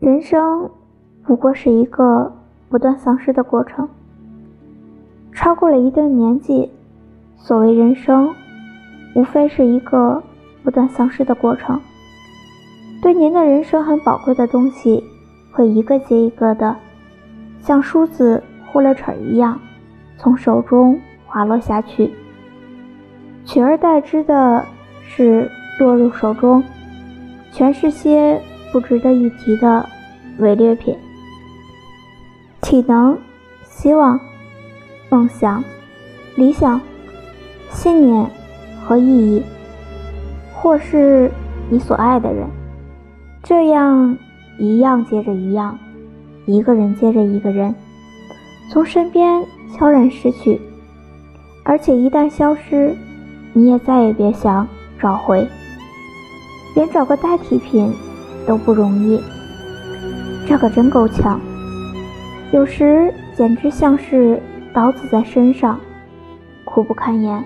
人生不过是一个不断丧失的过程。超过了一定年纪，所谓人生，无非是一个不断丧失的过程。对您的人生很宝贵的东西，会一个接一个的，像梳子糊了齿一样，从手中滑落下去，取而代之的是落入手中，全是些不值得一提的伪劣品。体能，希望。梦想、理想、信念和意义，或是你所爱的人，这样一样接着一样，一个人接着一个人，从身边悄然失去，而且一旦消失，你也再也别想找回，连找个代替品都不容易。这可真够呛，有时简直像是。刀子在身上，苦不堪言。